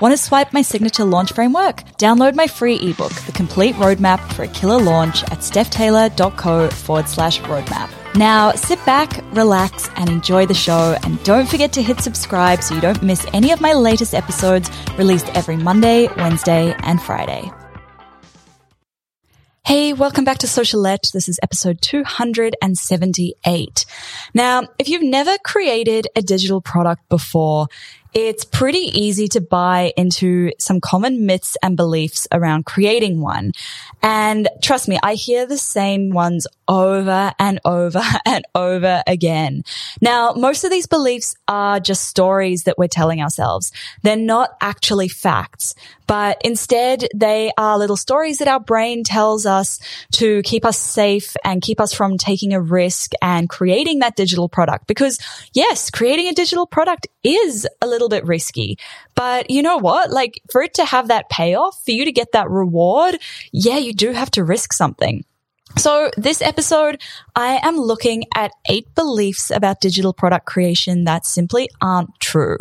Want to swipe my signature launch framework? Download my free ebook, The Complete Roadmap for a Killer Launch at stephtaylor.co forward slash roadmap. Now sit back, relax, and enjoy the show. And don't forget to hit subscribe so you don't miss any of my latest episodes released every Monday, Wednesday, and Friday. Hey, welcome back to Socialette. This is episode 278. Now, if you've never created a digital product before, it's pretty easy to buy into some common myths and beliefs around creating one. And trust me, I hear the same ones over and over and over again. Now, most of these beliefs are just stories that we're telling ourselves. They're not actually facts, but instead they are little stories that our brain tells us to keep us safe and keep us from taking a risk and creating that digital product. Because yes, creating a digital product is a little bit risky, but you know what? Like for it to have that payoff, for you to get that reward, yeah, you do have to risk something. So this episode, I am looking at eight beliefs about digital product creation that simply aren't true.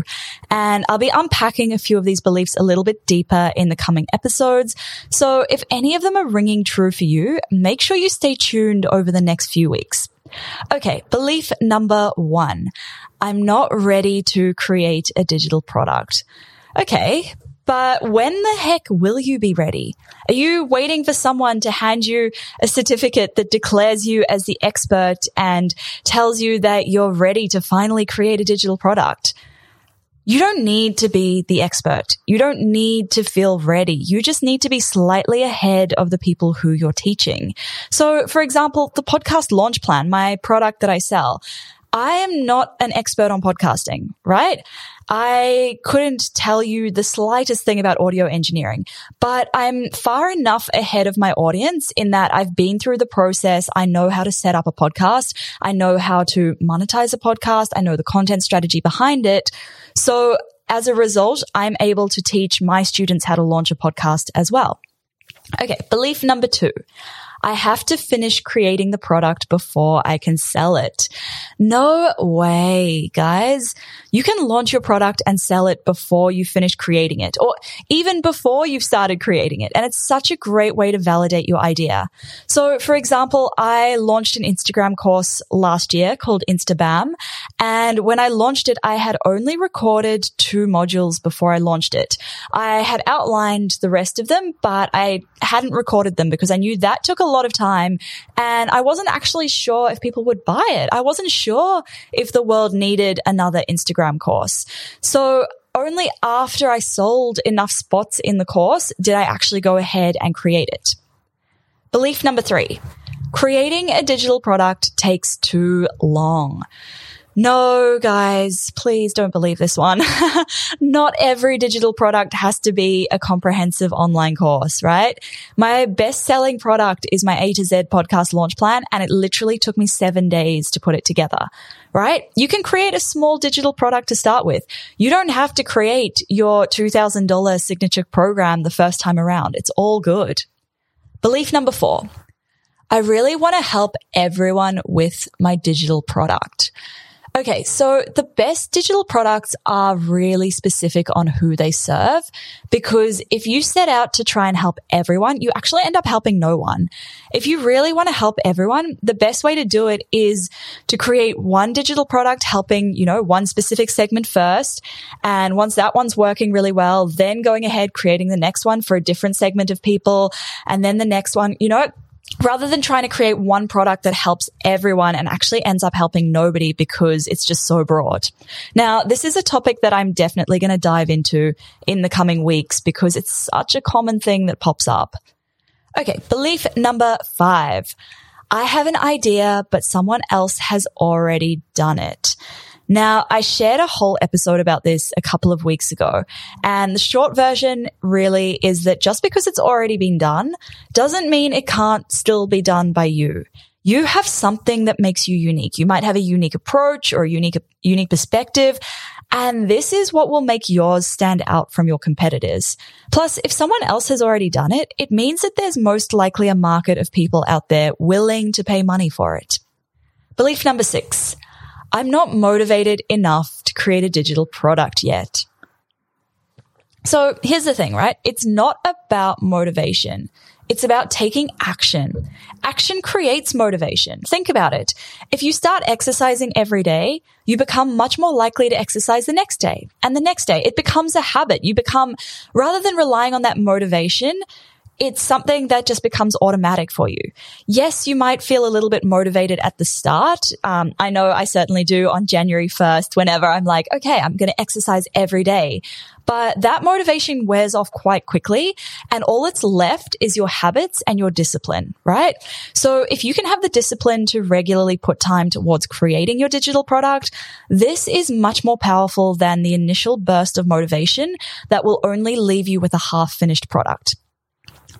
And I'll be unpacking a few of these beliefs a little bit deeper in the coming episodes. So if any of them are ringing true for you, make sure you stay tuned over the next few weeks. Okay. Belief number one. I'm not ready to create a digital product. Okay. But when the heck will you be ready? Are you waiting for someone to hand you a certificate that declares you as the expert and tells you that you're ready to finally create a digital product? You don't need to be the expert. You don't need to feel ready. You just need to be slightly ahead of the people who you're teaching. So, for example, the podcast launch plan, my product that I sell, I am not an expert on podcasting, right? I couldn't tell you the slightest thing about audio engineering, but I'm far enough ahead of my audience in that I've been through the process. I know how to set up a podcast. I know how to monetize a podcast. I know the content strategy behind it. So as a result, I'm able to teach my students how to launch a podcast as well. Okay. Belief number two. I have to finish creating the product before I can sell it. No way, guys. You can launch your product and sell it before you finish creating it or even before you've started creating it. And it's such a great way to validate your idea. So for example, I launched an Instagram course last year called Instabam. And when I launched it, I had only recorded two modules before I launched it. I had outlined the rest of them, but I hadn't recorded them because I knew that took a lot of time and I wasn't actually sure if people would buy it. I wasn't sure if the world needed another Instagram course. So only after I sold enough spots in the course did I actually go ahead and create it. Belief number three. Creating a digital product takes too long. No, guys, please don't believe this one. Not every digital product has to be a comprehensive online course, right? My best selling product is my A to Z podcast launch plan, and it literally took me seven days to put it together, right? You can create a small digital product to start with. You don't have to create your $2,000 signature program the first time around. It's all good. Belief number four. I really want to help everyone with my digital product. Okay, so the best digital products are really specific on who they serve because if you set out to try and help everyone, you actually end up helping no one. If you really want to help everyone, the best way to do it is to create one digital product helping, you know, one specific segment first. And once that one's working really well, then going ahead, creating the next one for a different segment of people. And then the next one, you know, rather than trying to create one product that helps everyone and actually ends up helping nobody because it's just so broad. Now, this is a topic that I'm definitely going to dive into in the coming weeks because it's such a common thing that pops up. Okay. Belief number five. I have an idea, but someone else has already done it. Now, I shared a whole episode about this a couple of weeks ago. And the short version really is that just because it's already been done doesn't mean it can't still be done by you. You have something that makes you unique. You might have a unique approach or a unique, unique perspective. And this is what will make yours stand out from your competitors. Plus, if someone else has already done it, it means that there's most likely a market of people out there willing to pay money for it. Belief number six. I'm not motivated enough to create a digital product yet. So here's the thing, right? It's not about motivation. It's about taking action. Action creates motivation. Think about it. If you start exercising every day, you become much more likely to exercise the next day and the next day. It becomes a habit. You become, rather than relying on that motivation, it's something that just becomes automatic for you. Yes, you might feel a little bit motivated at the start. Um, I know I certainly do on January 1st, whenever I'm like, okay, I'm going to exercise every day. But that motivation wears off quite quickly. And all that's left is your habits and your discipline, right? So if you can have the discipline to regularly put time towards creating your digital product, this is much more powerful than the initial burst of motivation that will only leave you with a half finished product.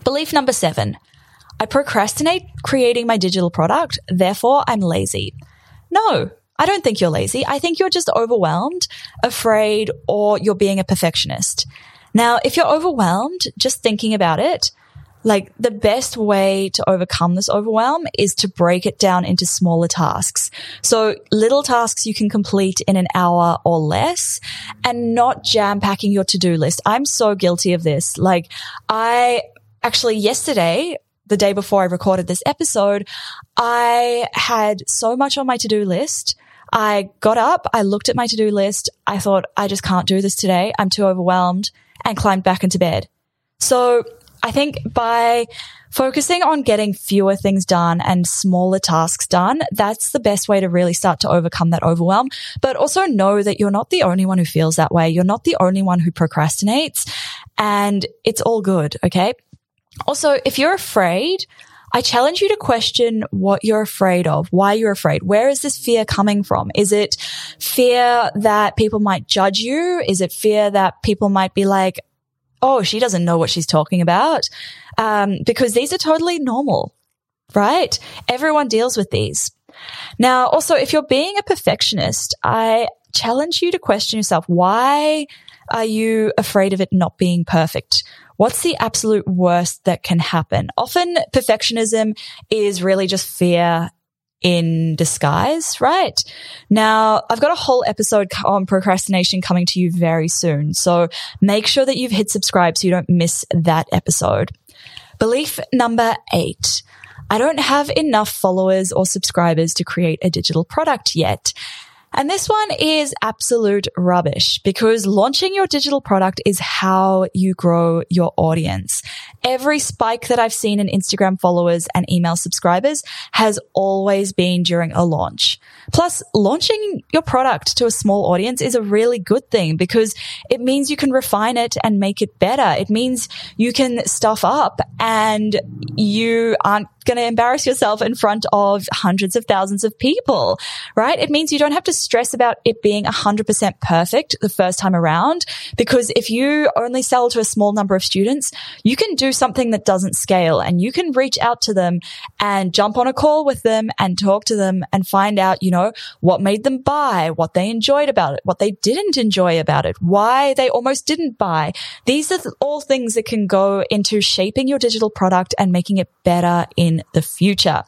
Belief number seven. I procrastinate creating my digital product, therefore I'm lazy. No, I don't think you're lazy. I think you're just overwhelmed, afraid, or you're being a perfectionist. Now, if you're overwhelmed, just thinking about it, like the best way to overcome this overwhelm is to break it down into smaller tasks. So little tasks you can complete in an hour or less and not jam packing your to-do list. I'm so guilty of this. Like I actually yesterday, the day before I recorded this episode, I had so much on my to-do list. I got up, I looked at my to-do list. I thought, I just can't do this today. I'm too overwhelmed and climbed back into bed. So I think by focusing on getting fewer things done and smaller tasks done, that's the best way to really start to overcome that overwhelm. But also know that you're not the only one who feels that way. You're not the only one who procrastinates and it's all good. Okay. Also, if you're afraid, I challenge you to question what you're afraid of, why you're afraid. Where is this fear coming from? Is it fear that people might judge you? Is it fear that people might be like, oh, she doesn't know what she's talking about? Um, because these are totally normal, right? Everyone deals with these. Now, also, if you're being a perfectionist, I challenge you to question yourself. Why are you afraid of it not being perfect? What's the absolute worst that can happen? Often perfectionism is really just fear in disguise, right? Now, I've got a whole episode on procrastination coming to you very soon. So make sure that you've hit subscribe so you don't miss that episode. Belief number eight. I don't have enough followers or subscribers to create a digital product yet. And this one is absolute rubbish because launching your digital product is how you grow your audience. Every spike that I've seen in Instagram followers and email subscribers has always been during a launch. Plus, launching your product to a small audience is a really good thing because it means you can refine it and make it better. It means you can stuff up and you aren't going to embarrass yourself in front of hundreds of thousands of people, right? It means you don't have to stress about it being 100% perfect the first time around because if you only sell to a small number of students, you can do something that doesn't scale and you can reach out to them and jump on a call with them and talk to them and find out, you know, what made them buy, what they enjoyed about it, what they didn't enjoy about it, why they almost didn't buy. These are all things that can go into shaping your digital product and making it better the future.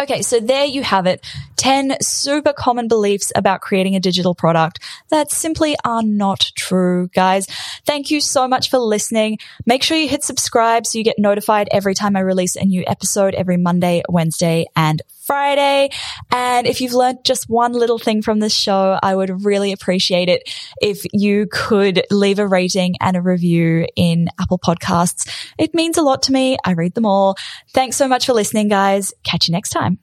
Okay, so there you have it. 10 super common beliefs about creating a digital product that simply are not true, guys. Thank you so much for listening. Make sure you hit subscribe so you get notified every time I release a new episode every Monday, Wednesday, and Friday. And if you've learned just one little thing from this show, I would really appreciate it if you could leave a rating and a review in Apple Podcasts. It means a lot to me. I read them all. Thanks so much for listening, guys. Catch you next time.